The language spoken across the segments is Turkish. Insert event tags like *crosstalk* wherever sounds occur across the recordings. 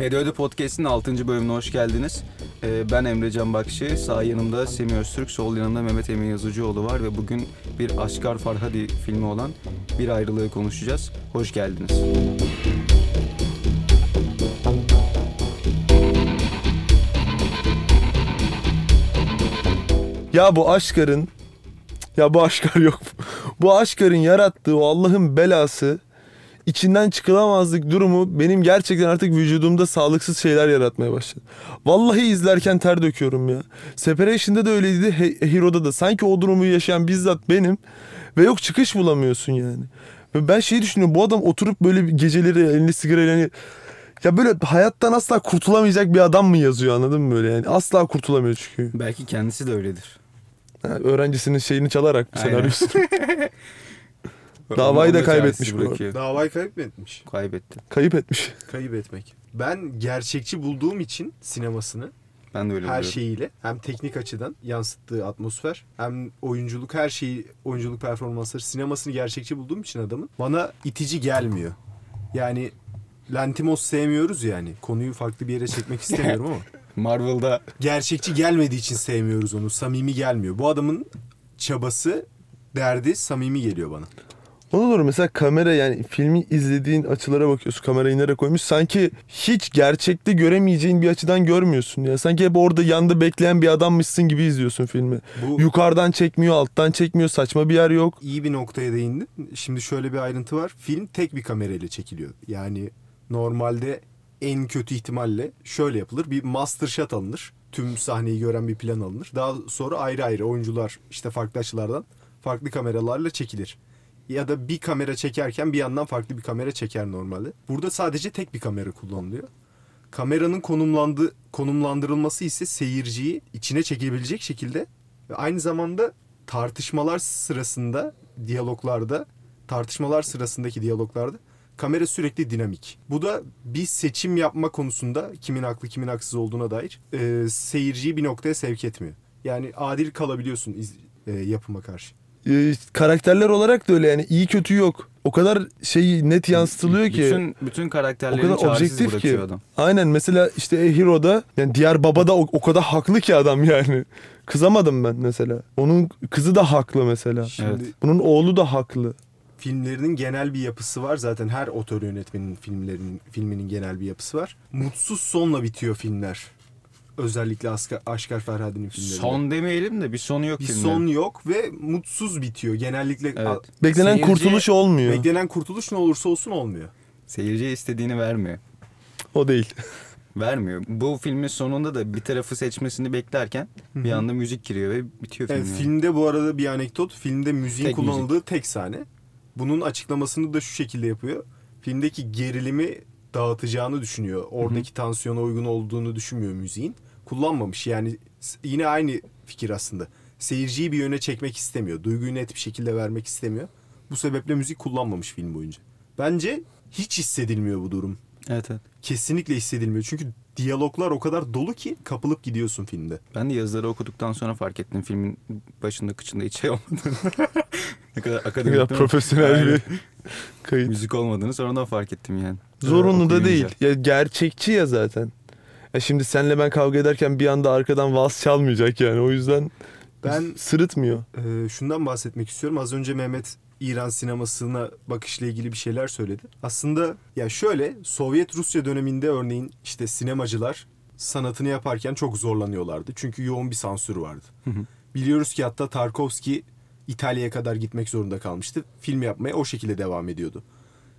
HDO'da Podcast'in 6. bölümüne hoş geldiniz. Ee, ben Emre Can Bakşı, sağ yanımda Semih Öztürk, sol yanımda Mehmet Emin Yazıcıoğlu var ve bugün bir Aşkar Farhadi filmi olan Bir Ayrılığı konuşacağız. Hoş geldiniz. Ya bu Aşkar'ın ya bu Aşkar yok. Bu Aşkar'ın yarattığı o Allah'ın belası içinden çıkılamazlık durumu benim gerçekten artık vücudumda sağlıksız şeyler yaratmaya başladı. Vallahi izlerken ter döküyorum ya. Separation'da da öyleydi, He- Hero'da da. Sanki o durumu yaşayan bizzat benim ve yok çıkış bulamıyorsun yani. Ve ben şeyi düşünüyorum bu adam oturup böyle bir geceleri elinde sigarayla hani ya böyle hayattan asla kurtulamayacak bir adam mı yazıyor anladın mı böyle yani? Asla kurtulamıyor çünkü. Belki kendisi de öyledir. Ha, öğrencisinin şeyini çalarak Aynen. senaryosunu. *laughs* Davayı da kaybetmiş bu arada. Davayı kaybetmiş. Kaybetti. Kayıp etmiş. Kayıp etmek. Ben gerçekçi bulduğum için sinemasını Ben de öyle her biliyorum. şeyiyle hem teknik açıdan yansıttığı atmosfer hem oyunculuk her şeyi oyunculuk performansları sinemasını gerçekçi bulduğum için adamın bana itici gelmiyor. Yani Lantimos sevmiyoruz yani. Konuyu farklı bir yere çekmek istemiyorum ama *laughs* Marvel'da gerçekçi gelmediği için sevmiyoruz onu. Samimi gelmiyor. Bu adamın çabası, derdi samimi geliyor bana. O da doğru. Mesela kamera yani filmi izlediğin açılara bakıyorsun. Kamerayı nereye koymuş. Sanki hiç gerçekte göremeyeceğin bir açıdan görmüyorsun. Ya sanki hep orada yanda bekleyen bir adammışsın gibi izliyorsun filmi. Bu Yukarıdan çekmiyor, alttan çekmiyor. Saçma bir yer yok. iyi bir noktaya değindin. Şimdi şöyle bir ayrıntı var. Film tek bir kamerayla çekiliyor. Yani normalde en kötü ihtimalle şöyle yapılır. Bir master shot alınır. Tüm sahneyi gören bir plan alınır. Daha sonra ayrı ayrı oyuncular işte farklı açılardan farklı kameralarla çekilir. Ya da bir kamera çekerken bir yandan farklı bir kamera çeker normalde. Burada sadece tek bir kamera kullanılıyor. Kameranın konumlandı, konumlandırılması ise seyirciyi içine çekebilecek şekilde ve aynı zamanda tartışmalar sırasında diyaloglarda tartışmalar sırasındaki diyaloglarda kamera sürekli dinamik. Bu da bir seçim yapma konusunda kimin haklı kimin haksız olduğuna dair e, seyirciyi bir noktaya sevk etmiyor. Yani adil kalabiliyorsun iz- e, yapıma karşı. Ee, karakterler olarak da öyle yani iyi kötü yok. O kadar şey net yansıtılıyor ki. bütün, bütün o karakterlerini kadar objektif bırakıyor ki. adam. Aynen mesela işte e, Hero'da yani diğer baba da o, o kadar haklı ki adam *laughs* yani. Kızamadım ben mesela. Onun kızı da haklı mesela. Şimdi Evet. Bunun oğlu da haklı. filmlerinin genel bir yapısı var. Zaten her otör yönetmenin filmlerinin filminin genel bir yapısı var. Mutsuz sonla bitiyor filmler. Özellikle Askar, Aşkar Ferhadi'nin filmleri. Son demeyelim de bir sonu yok bir filmlerin. son yok ve mutsuz bitiyor. Genellikle Evet. a- Beklenen Seyirci- kurtuluş olmuyor. beklenen kurtuluş ne olursa olsun olmuyor. Seyirciye istediğini vermiyor. o değil. Vermiyor. Bu filmin sonunda da bir tarafı seçmesini beklerken bir anda müzik giriyor ve bitiyor film. Evet, yani. filmde bu arada bir anekdot. Filmde müziğin Tek kullanıldığı tek sahne. Bunun açıklamasını da şu şekilde yapıyor. Filmdeki gerilimi dağıtacağını düşünüyor. Oradaki tansiyona uygun olduğunu düşünmüyor müziğin. Kullanmamış. Yani yine aynı fikir aslında. Seyirciyi bir yöne çekmek istemiyor. Duyguyu net bir şekilde vermek istemiyor. Bu sebeple müzik kullanmamış film boyunca. Bence hiç hissedilmiyor bu durum. Evet evet. Kesinlikle hissedilmiyor. Çünkü diyaloglar o kadar dolu ki kapılıp gidiyorsun filmde. Ben de yazıları okuduktan sonra fark ettim filmin başında kıçında hiç şey olmadığını. *laughs* ne kadar Ne akademik kadar değil mi? profesyonel bir kayıt. Müzik olmadığını sonradan fark ettim yani. Zorunlu da Okuyunca. değil. Ya gerçekçi ya zaten. Ya şimdi senle ben kavga ederken bir anda arkadan vals çalmayacak yani. O yüzden Ben sırıtmıyor. Ee, şundan bahsetmek istiyorum. Az önce Mehmet İran sinemasına bakışla ilgili bir şeyler söyledi. Aslında ya şöyle Sovyet Rusya döneminde örneğin işte sinemacılar sanatını yaparken çok zorlanıyorlardı. Çünkü yoğun bir sansür vardı. Biliyoruz ki hatta Tarkovski İtalya'ya kadar gitmek zorunda kalmıştı. Film yapmaya o şekilde devam ediyordu.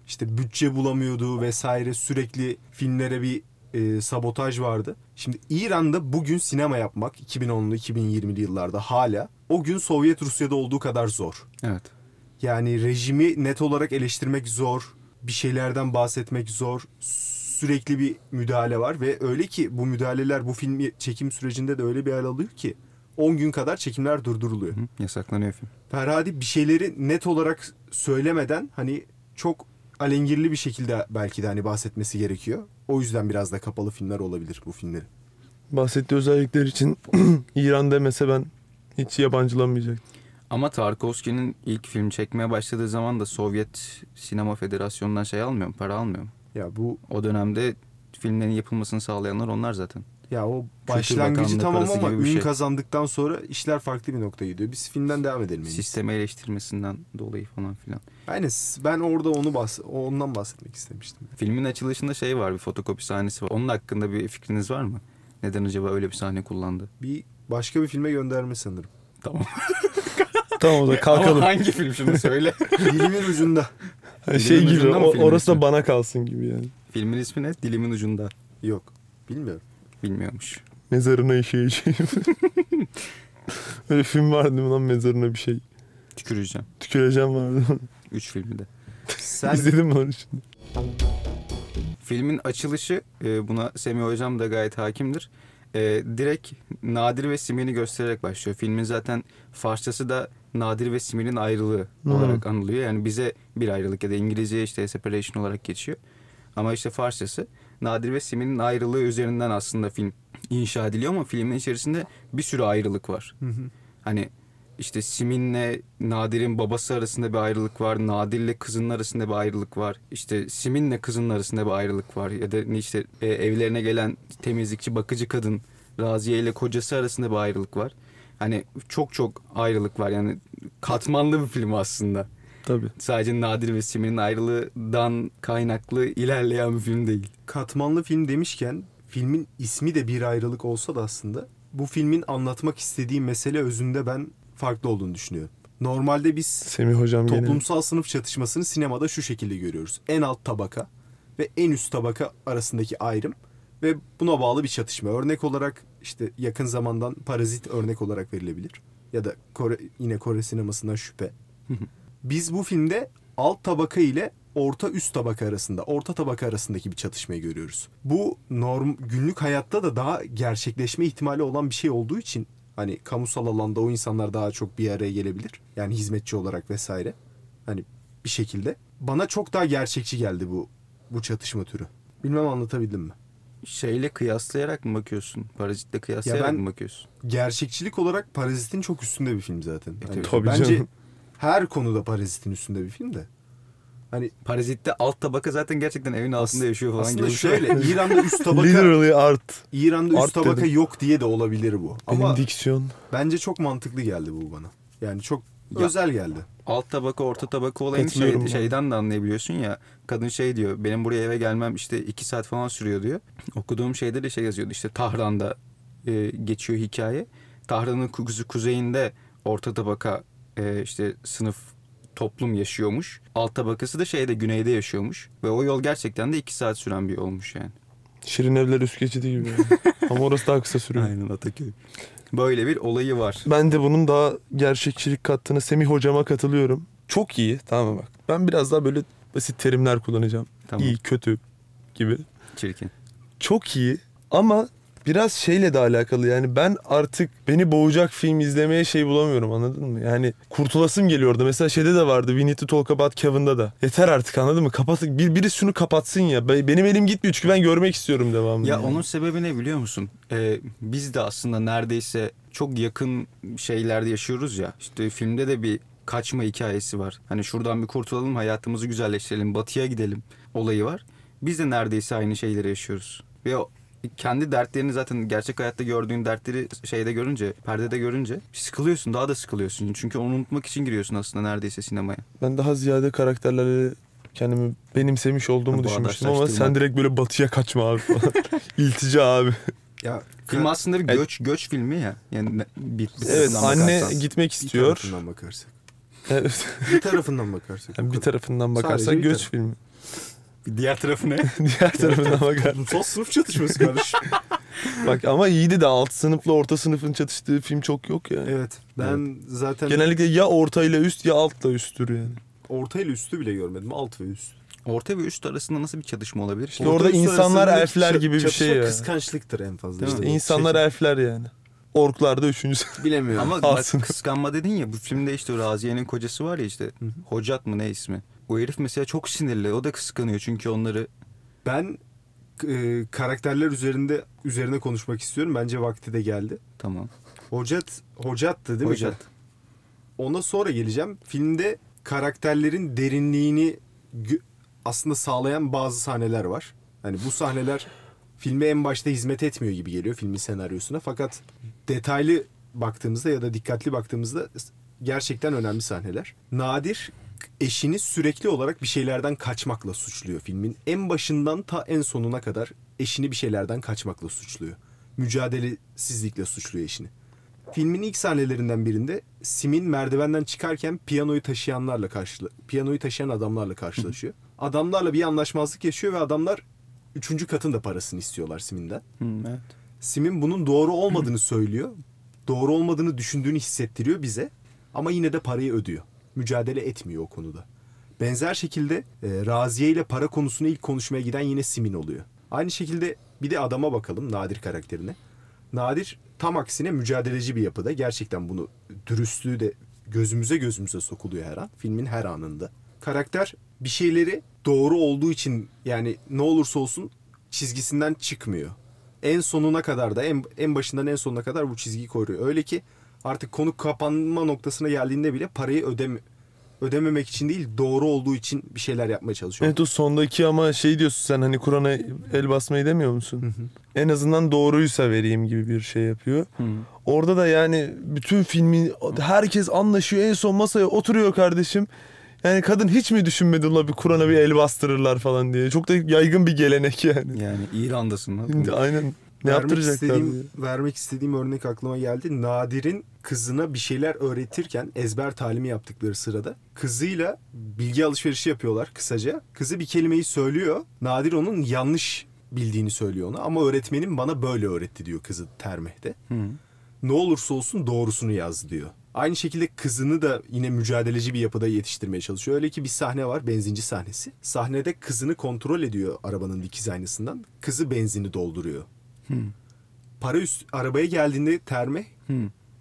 İşte bütçe bulamıyordu vesaire sürekli filmlere bir e, sabotaj vardı. Şimdi İran'da bugün sinema yapmak 2010'lu 2020'li yıllarda hala o gün Sovyet Rusya'da olduğu kadar zor. Evet. Yani rejimi net olarak eleştirmek zor. Bir şeylerden bahsetmek zor. Sürekli bir müdahale var ve öyle ki bu müdahaleler bu film çekim sürecinde de öyle bir hal alıyor ki 10 gün kadar çekimler durduruluyor. Hı, yasaklanıyor film. Ferhadi bir şeyleri net olarak söylemeden hani çok alengirli bir şekilde belki de hani bahsetmesi gerekiyor. O yüzden biraz da kapalı filmler olabilir bu filmlerin. Bahsettiği özellikler için *clears throat* İran demese ben hiç yabancılamayacak. Ama Tarkovski'nin ilk film çekmeye başladığı zaman da Sovyet Sinema Federasyonu'ndan şey almıyor mu? Para almıyor mu? Ya bu O dönemde filmlerin yapılmasını sağlayanlar onlar zaten. Ya o başlangıcı tamam ama ün şey. kazandıktan sonra işler farklı bir noktaya gidiyor. Biz filmden devam edelim. Sisteme eleştirmesinden dolayı falan filan. Aynen ben orada onu bahs ondan bahsetmek istemiştim. Filmin açılışında şey var bir fotokopi sahnesi var. Onun hakkında bir fikriniz var mı? Neden acaba öyle bir sahne kullandı? Bir başka bir filme gönderme sanırım. Tamam. *laughs* Tamam o da kalkalım. Ama hangi film şunu söyle. *laughs* Dilimin ucunda. şey Dilimin gibi ucunda o- orası da bana kalsın gibi yani. Filmin ismi ne? Dilimin ucunda. Yok. Bilmiyorum. Bilmiyormuş. Mezarına işeyeceğim. *laughs* Öyle film vardı mi lan mezarına bir şey. Tüküreceğim. Tüküreceğim vardı. Üç filmi de. Sen *laughs* İzledin mi onu şimdi? Filmin açılışı e, buna Semih Hocam da gayet hakimdir. E, direkt Nadir ve Simir'i göstererek başlıyor. Filmin zaten Farsçası da Nadir ve Simir'in ayrılığı Hmm. olarak anılıyor. Yani bize bir ayrılık ya da İngilizceye işte separation olarak geçiyor. Ama işte Farsçası Nadir ve Simir'in ayrılığı üzerinden aslında film inşa ediliyor ama filmin içerisinde bir sürü ayrılık var. Hı hı. Hani işte Simin'le Nadir'in babası arasında bir ayrılık var. Nadir'le kızının arasında bir ayrılık var. İşte Simin'le kızının arasında bir ayrılık var. Ya da ne işte e, evlerine gelen temizlikçi bakıcı kadın Raziye ile kocası arasında bir ayrılık var. Hani çok çok ayrılık var. Yani katmanlı bir film aslında. Tabii. Sadece Nadir ve Simin'in ayrılığından kaynaklı ilerleyen bir film değil. katmanlı film demişken filmin ismi de bir ayrılık olsa da aslında bu filmin anlatmak istediği mesele özünde ben farklı olduğunu düşünüyorum. Normalde biz Semih hocam gene. toplumsal sınıf çatışmasını sinemada şu şekilde görüyoruz. En alt tabaka ve en üst tabaka arasındaki ayrım ve buna bağlı bir çatışma. Örnek olarak işte yakın zamandan Parazit örnek olarak verilebilir. Ya da Kore, yine Kore sinemasından şüphe. Biz bu filmde alt tabaka ile orta üst tabaka arasında, orta tabaka arasındaki bir çatışmayı görüyoruz. Bu norm günlük hayatta da daha gerçekleşme ihtimali olan bir şey olduğu için hani kamusal alanda o insanlar daha çok bir araya gelebilir. Yani hizmetçi olarak vesaire. Hani bir şekilde. Bana çok daha gerçekçi geldi bu bu çatışma türü. Bilmem anlatabildim mi? Şeyle kıyaslayarak mı bakıyorsun? Parazitle kıyaslayarak ben- mı bakıyorsun? Gerçekçilik olarak Parazit'in çok üstünde bir film zaten. Hani tabii bence canım. Her konuda Parazit'in üstünde bir film de. Hani Parazit'te alt tabaka zaten gerçekten evin altında yaşıyor falan aslında gibi şey. şöyle *laughs* İran'da üst tabaka Literally art. İran'da üst Art tabaka dedim. yok diye de olabilir bu. Benim Ama diksiyon. bence çok mantıklı geldi bu bana. Yani çok Ya- özel geldi. alt tabaka orta tabaka olayını şey, Katılıyorum ben. şeyden de anlayabiliyorsun ya. Kadın şey diyor benim buraya eve gelmem işte iki saat falan sürüyor diyor. *clears throat* Okuduğum şeyde de şey yazıyordu işte Tahran'da e, geçiyor hikaye. Tahran'ın kuzu kuzeyinde orta tabaka e, işte sınıf toplum yaşıyormuş. Alt tabakası da şeyde güneyde yaşıyormuş. Ve o yol gerçekten de iki saat süren bir yolmuş yani. Şirin evler üst geçidi gibi. yani. *laughs* Ama orası daha kısa sürüyor. Aynen Ataköy. Böyle bir olayı var. Ben de bunun daha gerçekçilik kattığını Semih hocama katılıyorum. Çok iyi tamam mı bak. Ben biraz daha böyle basit terimler kullanacağım. Tamam. İyi, kötü gibi. Çirkin. Çok iyi ama biraz şeyle de alakalı yani ben artık beni boğacak film izlemeye şey bulamıyorum anladın mı? Yani kurtulasım geliyordu. Mesela şeyde de vardı We Need to Talk About Kevin'da da. Yeter artık anladın mı? Kapat, bir, biri şunu kapatsın ya. Be- Benim elim gitmiyor çünkü ben görmek istiyorum devamını. Ya yani. onun sebebi ne biliyor musun? Ee, biz de aslında neredeyse çok yakın şeylerde yaşıyoruz ya. İşte filmde de bir kaçma hikayesi var. Hani şuradan bir kurtulalım, hayatımızı güzelleştirelim, batıya gidelim olayı var. Biz de neredeyse aynı şeyleri yaşıyoruz. Ve kendi dertlerini zaten gerçek hayatta gördüğün dertleri şeyde görünce, perdede görünce sıkılıyorsun, daha da sıkılıyorsun. Çünkü onu unutmak için giriyorsun aslında neredeyse sinemaya. Ben daha ziyade karakterlerle kendimi benimsemiş olduğumu Ha, düşünmüştüm ama sen direkt böyle batıya kaçma abi falan. *laughs* İltica abi. Ya Film aslında bir göç göç filmi ya. Yani bir, bir Evet anne bakarsan. gitmek bir istiyor. tarafından bakarsak. Evet. Bir tarafından bakarsak. Yani bir tarafından bakarsak Sadece bir göç taraf. filmi. Diğer tarafı ne? *laughs* Diğer tarafından bakar. Toplumsal sınıf çatışması kardeşim. *laughs* Bak ama iyiydi de alt sınıfla orta sınıfın çatıştığı film çok yok ya. evet. Ben zaten Genellikle ya orta ile üst ya altla üsttür yani. orta ile üstü bile görmedim. Alt ve üst. Orta ve üst arasında nasıl bir çatışma olabilir? İşte orada üst insanlar arasındaki elfler gibi bir çatışma şey ya. kıskançlıktır en fazla. İşte insanlar şey- elfler yani. Orklar da üçüncüsü. *laughs* bilemiyorum. Ama bak Aslında. kıskanma dedin ya bu filmde işte Raziye'nin kocası var ya işte Hı hı. Hocat mı ne ismi? O herif mesela çok sinirli. O da kıskanıyor çünkü onları Ben e, karakterler üzerinde üzerine konuşmak istiyorum. Bence vakti de geldi. tamam. Hocat Hocat'tı değil mi? Hocat. Ona sonra geleceğim. Filmde karakterlerin derinliğini aslında sağlayan bazı sahneler var. Hani bu sahneler filme en başta hizmet etmiyor gibi geliyor filmin senaryosuna. Fakat detaylı baktığımızda ya da dikkatli baktığımızda gerçekten önemli sahneler. Nadir eşini sürekli olarak bir şeylerden kaçmakla suçluyor filmin. En başından ta en sonuna kadar eşini bir şeylerden kaçmakla suçluyor. Mücadelesizlikle suçluyor eşini. Filmin ilk sahnelerinden birinde Sim'in merdivenden çıkarken piyanoyu taşıyanlarla karşıla piyanoyu taşıyan adamlarla karşılaşıyor. Adamlarla bir anlaşmazlık yaşıyor ve adamlar üçüncü katın da parasını istiyorlar Sim'inden. Hı, evet. Sim'in bunun doğru olmadığını söylüyor. Doğru olmadığını düşündüğünü hissettiriyor bize. Ama yine de parayı ödüyor. Mücadele etmiyor o konuda. Benzer şekilde e, Raziye ile para konusunu ilk konuşmaya giden yine Simin oluyor. Aynı şekilde bir de adama bakalım Nadir karakterine. Nadir tam aksine mücadeleci bir yapıda. Gerçekten bunu dürüstlüğü de gözümüze gözümüze sokuluyor her an. Filmin her anında. Karakter bir şeyleri doğru olduğu için yani ne olursa olsun çizgisinden çıkmıyor. En sonuna kadar da en, en başından en sonuna kadar bu çizgiyi koruyor. Öyle ki artık konu kapanma noktasına geldiğinde bile parayı ödeme, ödememek için değil doğru olduğu için bir şeyler yapmaya çalışıyor. Evet o sondaki ama şey diyorsun sen hani Kur'an'a el basmayı demiyor musun? En azından doğruysa vereyim gibi bir şey yapıyor. Hı. Orada da yani bütün filmi herkes anlaşıyor en son masaya oturuyor kardeşim. Yani kadın hiç mi düşünmedi ulan bir Kur'an'a bir el bastırırlar falan diye. Çok da yaygın bir gelenek *laughs* yani. Yani İran'dasın lan. Şimdi aynen ne vermek yaptıracaklar istediğim, diye. vermek istediğim örnek aklıma geldi. Nadir'in kızına bir şeyler öğretirken ezber talimi yaptıkları sırada kızıyla bilgi alışverişi yapıyorlar kısaca. Kızı bir kelimeyi söylüyor. Nadir onun yanlış bildiğini söylüyor ona ama öğretmenim bana böyle öğretti diyor kızı termehte. Hı. Ne olursa olsun doğrusunu yaz diyor. Aynı şekilde kızını da yine mücadeleci bir yapıda yetiştirmeye çalışıyor. Öyle ki bir sahne var benzinci sahnesi. Sahnede kızını kontrol ediyor arabanın dikiz aynasından. Kızı benzini dolduruyor. Para üst, arabaya geldiğinde terme Hı.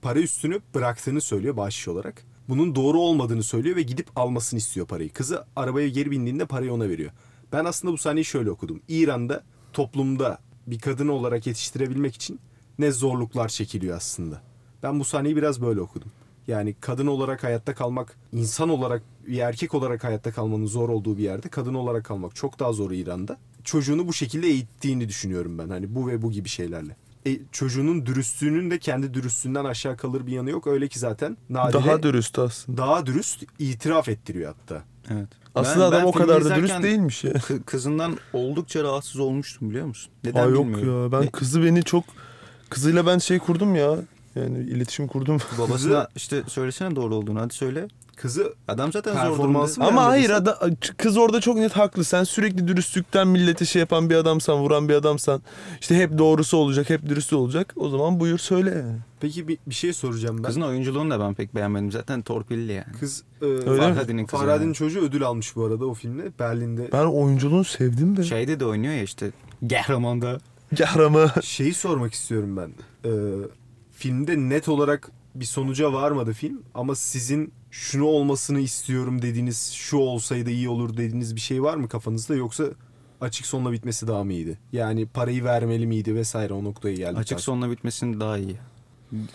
para üstünü bıraktığını söylüyor bahşiş olarak. Bunun doğru olmadığını söylüyor ve gidip almasını istiyor parayı. Kızı arabaya geri bindiğinde parayı ona veriyor. Ben aslında bu sahneyi şöyle okudum. İran'da toplumda bir kadın olarak yetiştirebilmek için ne zorluklar çekiliyor aslında. Ben bu sahneyi biraz böyle okudum. Yani kadın olarak hayatta kalmak, insan olarak, bir erkek olarak hayatta kalmanın zor olduğu bir yerde kadın olarak kalmak çok daha zor İran'da. Çocuğunu bu şekilde eğittiğini düşünüyorum ben. Hani bu ve bu gibi şeylerle. E, çocuğunun dürüstlüğünün de kendi dürüstlüğünden aşağı kalır bir yanı yok. Öyle ki zaten Nadire Daha dürüst aslında. daha dürüst itiraf ettiriyor hatta. Evet. Aslında Ben- adam ben o kadar da dürüst değilmiş ya. kı- Kızından oldukça rahatsız olmuştum biliyor musun? Neden Aa yok bilmiyorum. ya ben Ne- kızı beni çok kızıyla ben şey kurdum ya. Yani iletişim kurdum. Babasına *laughs* işte söylesene doğru olduğunu hadi söyle. Kızı Adam zaten zor mı? Ama hayır ada, kız orada çok net haklı. Sen sürekli dürüstlükten millete şey yapan bir adamsan, vuran bir adamsan, işte hep doğrusu olacak, hep dürüst olacak. O zaman buyur söyle yani. peki bir, bir şey soracağım ben. Kızın oyunculuğunu da ben pek beğenmedim. Zaten torpilli yani. Kız e? Farhadi'nin kızı. Farhadi'nin yani. çocuğu ödül almış bu arada o filmde. Berlin'de. Ben oyunculuğunu sevdim de. Şeyde de oynuyor ya işte. Gehraman'da. Kahraman. Şeyi sormak istiyorum ben. Ee, filmde net olarak bir sonuca varmadı film ama sizin şunu olmasını istiyorum dediğiniz, şu olsaydı iyi olur dediğiniz bir şey var mı kafanızda yoksa açık sonla bitmesi daha mı iyiydi? Yani parayı vermeli miydi vesaire o noktaya geldik. Açık artık. sonla bitmesini daha iyi.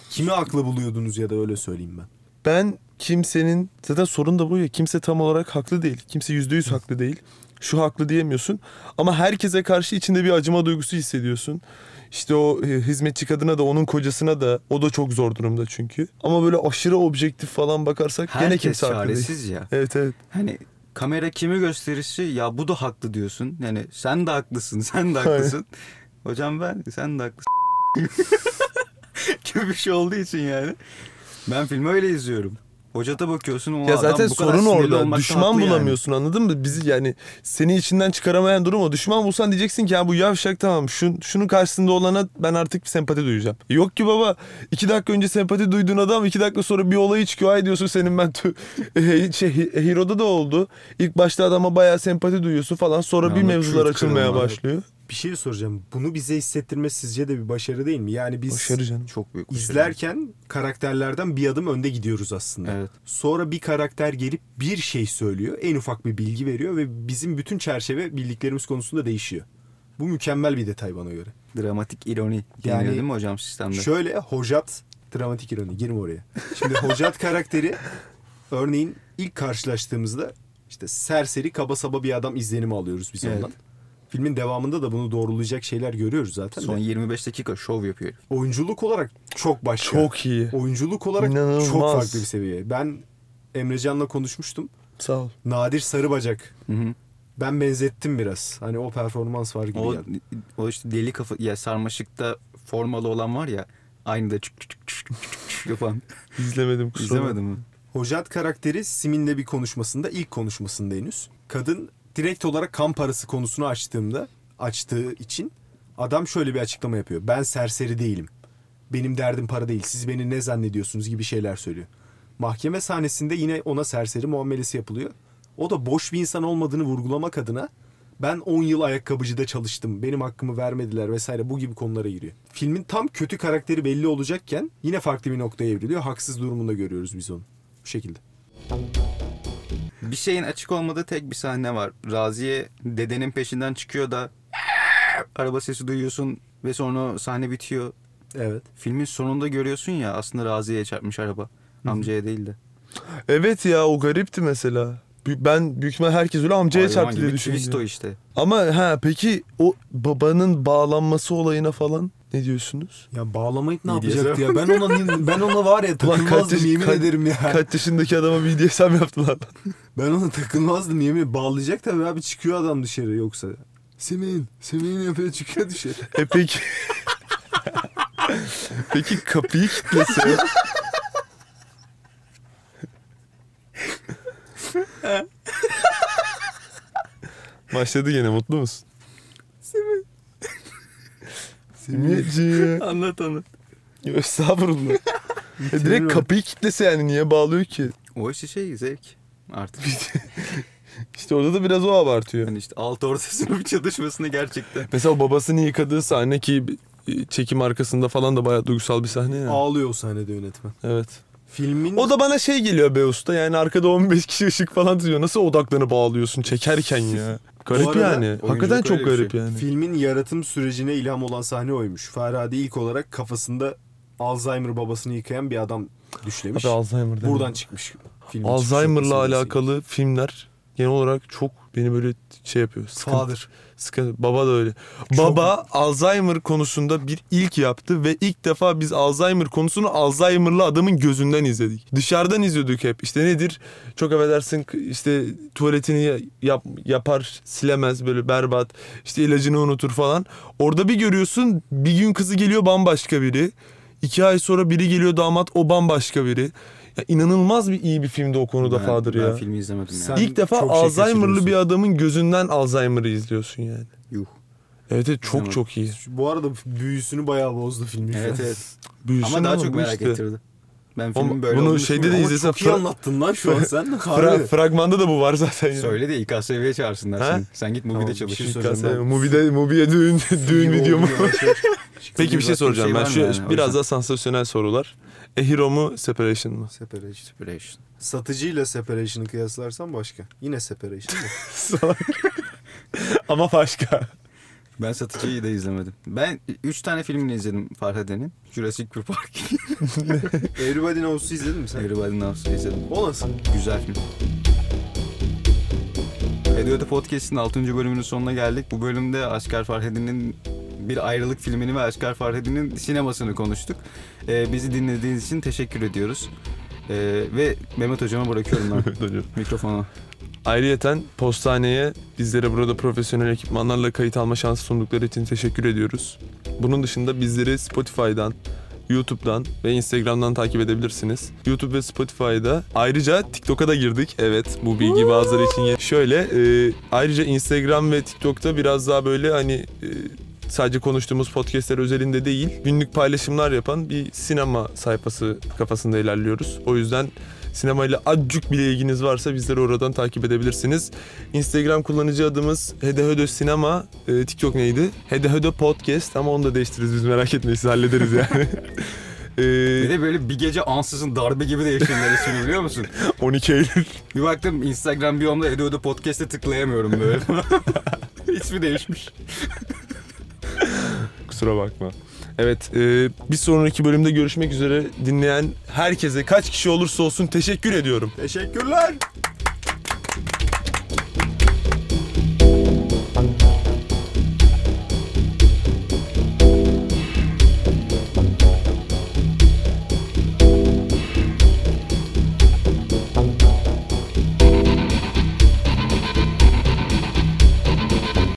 Kimi haklı buluyordunuz ya da öyle söyleyeyim ben. Ben kimsenin zaten sorun da bu ya kimse tam olarak haklı değil. Kimse yüzde yüz haklı değil. Şu haklı diyemiyorsun. Ama herkese karşı içinde bir acıma duygusu hissediyorsun. İşte o e, hizmetçi kadına da onun kocasına da o da çok zor durumda çünkü. Ama böyle aşırı objektif falan bakarsak gene Herkes kimse haklı değil. ya. Evet evet. Hani kamera kimi gösterirse ya bu da haklı diyorsun. Yani sen de haklısın, *laughs* sen de haklısın. Hocam ben, sen de haklısın. *laughs* gibi bir şey olduğu için yani. Ben filmi öyle izliyorum. Hocata bakıyorsun o Ya adam zaten bu kadar sorun sinirli orada. Düşman haklı yani. bulamıyorsun anladın mı? Bizi yani seni içinden çıkaramayan durum o. Düşman bulsan diyeceksin ki ya bu yavşak tamam şun, şunun karşısında olana ben artık bir sempati duyacağım. Yok ki baba iki dakika önce sempati duyduğun adam iki dakika sonra bir olayı çıkıyor. Ay diyorsun senin ben tü- *laughs* şey, Hero'da da oldu. İlk başta adama bayağı sempati duyuyorsun falan. Sonra Ya bir ama mevzular açılmaya kırılma. başlıyor. Bir şey soracağım. Bunu bize hissettirme sizce de bir başarı değil mi? Yani biz Başarı canım. Çok büyük başarı. izlerken karakterlerden bir adım önde gidiyoruz aslında. Evet. Sonra bir karakter gelip bir şey söylüyor. En ufak bir bilgi veriyor ve bizim bütün çerçeve bildiklerimiz konusunda değişiyor. Bu mükemmel bir detay bana göre. Dramatik ironi Yani- değil mi hocam sistemde? Şöyle Hojat dramatik ironi girme oraya. Şimdi Hojat karakteri örneğin ilk karşılaştığımızda işte serseri kaba saba bir adam izlenimi alıyoruz biz Evet. ondan. Filmin devamında da bunu doğrulayacak şeyler görüyoruz zaten. de. Son 25 dakika şov yapıyor. Oyunculuk olarak çok başka. Çok iyi. Oyunculuk olarak İnanılmaz. çok farklı bir seviye. Ben Emrecan'la konuşmuştum. Sağ ol. Nadir Sarıbacak. Hı hı. Ben benzettim biraz. Hani o performans var gibi O, geldi. o işte deli kafa ya sarmaşıkta formalı olan var ya aynı da çık çık çık çık yapan. *laughs* İzlemedim kusura İzlemedin mi? Hojat karakteri Simin'le bir konuşmasında, ilk konuşmasında henüz. Kadın direkt olarak kan parası konusunu açtığımda, açtığı için adam şöyle bir açıklama yapıyor. Ben serseri değilim. Benim derdim para değil. Siz beni ne zannediyorsunuz gibi şeyler söylüyor. Mahkeme sahnesinde yine ona serseri muamelesi yapılıyor. O da boş bir insan olmadığını vurgulamak adına ben 10 yıl ayakkabıcıda çalıştım. Benim hakkımı vermediler vesaire bu gibi konulara giriyor. Filmin tam kötü karakteri belli olacakken yine farklı bir noktaya evriliyor. Haksız durumunda görüyoruz biz onu. Bu şekilde. Bir şeyin açık olmadığı tek bir sahne var. Raziye dedenin peşinden çıkıyor da *clears throat* araba sesi duyuyorsun ve sonra sahne bitiyor. Evet. Filmin sonunda görüyorsun ya aslında Raziye'ye çarpmış araba. Amcaya değil de. Evet ya o garipti mesela. Ben büyük ihtimal herkes öyle amcaya çarptı diye gibi twist o düşünüyorum. işte. Ama ha peki o babanın bağlanması olayına falan ne diyorsunuz? Ya bağlamayıp ne diye yapacaktı ya? Ben ona *laughs* ben ona var ya takılmazdım yaş- yemin kaç- ederim ya. Kaç yaşındaki adama BDSM yaptılar. Ben ona takılmazdım yemin Bağlayacak tabii abi çıkıyor adam dışarı yoksa. Semin, Semin yapıyor çıkıyor dışarı. E peki... *laughs* peki kapıyı kilitlese... *laughs* Başladı gene mutlu musun? Semihciğim. Anlat anlat. Estağfurullah. *laughs* E direkt kapıyı kitlese yani niye bağlıyor ki? O işte şey zevk artık. *laughs* İşte orada da biraz o abartıyor. Yani işte alt orta sınıf çatışmasını gerçekten. Mesela o babasını yıkadığı sahne ki e, çekim arkasında falan da bayağı duygusal bir sahne ya. Ağlıyor o sahnede yönetmen. Evet. Filmin O da bana şey geliyor be usta yani arkada 15 kişi ışık falan tutuyor. Nasıl odaklanıp bağlıyorsun çekerken ya? Garip arada yani. oyunculuk Hakikaten çok bir garip şey. yani. filmin yaratım sürecine ilham olan sahne oymuş. Farhadi ilk olarak kafasında Alzheimer babasını yıkayan bir adam düşlemiş. Abi Alzheimer deme. Buradan çıkmış. filmin Alzheimer'la çıkış noktası alakalı filmler genel olarak çok beni böyle şey yapıyor. Sıkıntı. Father. Sıkıntı. Baba da öyle. Baba Alzheimer konusunda bir ilk yaptı ve ilk defa biz Alzheimer konusunu Alzheimer'lı adamın gözünden izledik. Dışarıdan izliyorduk hep. İşte nedir? Çok affedersin işte tuvaletini yap, yapar silemez böyle berbat. İşte ilacını unutur falan. Orada bir görüyorsun bir gün kızı geliyor bambaşka biri. İki ay sonra biri geliyor damat o bambaşka biri. Ya *laughs* inanılmaz bir iyi bir filmdi o konuda ben, Father ben ya. filmi izlemedim Sen- ya. İlk defa çok şey Alzheimer'lı bir adamın gözünden Alzheimer'ı izliyorsun yani. Yuh. Evet, evet çok çok iyi. Bu arada büyüsünü bayağı bozdu filmin. Evet evet. *laughs* Büyüsün Ama daha çok merak işte. ettirdi. Ben filmin böyle bunu şeyde de izlesen Çok iyi anlattın lan şu an sen. Fra- fragmanda da bu var zaten. ya. Söyle de İK seviyeye çağırsınlar Ha? seni. Sen git movie'de Tamam, bir çalış. *laughs* şey soracağım ben. Movie'de, movie'ye düğün, düğün videomu. Peki bir şey bir soracağım şey ben. var mı Şu, yani? Biraz daha sansasyonel sorular. A Hero mu Separation mı? Separation. Separation. Satıcıyla Separation'ı kıyaslarsan başka. Yine Separation da. *laughs* Salak. Ama başka. Ben Satıcı'yı da izlemedim. Ben 3 tane filmini izledim Farhade'nin. Jurassic Park. *laughs* Everybody Knows'u izledin mi sen? Everybody Knows'u izledim. O nasıl? Güzel film. Edio'da Podcast'in 6. bölümünün sonuna geldik. Bu bölümde Aşkar Farhadi'nin bir ayrılık filmini ve Aşkar Farhadi'nin sinemasını konuştuk. Ee, bizi dinlediğiniz için teşekkür ediyoruz. Ee, ve Mehmet Hocam'a bırakıyorum ben *laughs* mikrofonu. Ayrıyeten postaneye bizlere burada profesyonel ekipmanlarla kayıt alma şansı sundukları için teşekkür ediyoruz. Bunun dışında bizleri Spotify'dan, YouTube'dan ve Instagram'dan takip edebilirsiniz. YouTube ve Spotify'da ayrıca TikTok'a da girdik. Evet bu bilgi bazıları için. Şöyle e, ayrıca Instagram ve TikTok'ta biraz daha böyle hani e, sadece konuştuğumuz podcastler özelinde değil günlük paylaşımlar yapan bir sinema sayfası kafasında ilerliyoruz. O yüzden sinemayla acık bile ilginiz varsa bizleri oradan takip edebilirsiniz. Instagram kullanıcı adımız Hedehödö Sinema. Ee, TikTok neydi? Hedehödö Podcast ama onu da değiştiririz biz merak etmeyin siz hallederiz yani. *laughs* Bir ee, de böyle bir gece ansızın darbe gibi değiştirdiler ismini biliyor musun? *laughs* 12 Eylül. Bir baktım Instagram biyomda Edio'da Podcast'e tıklayamıyorum böyle. *laughs* İsmi değişmiş. Kusura bakma. Evet e, bir sonraki bölümde görüşmek üzere dinleyen herkese kaç kişi olursa olsun teşekkür ediyorum. Teşekkürler.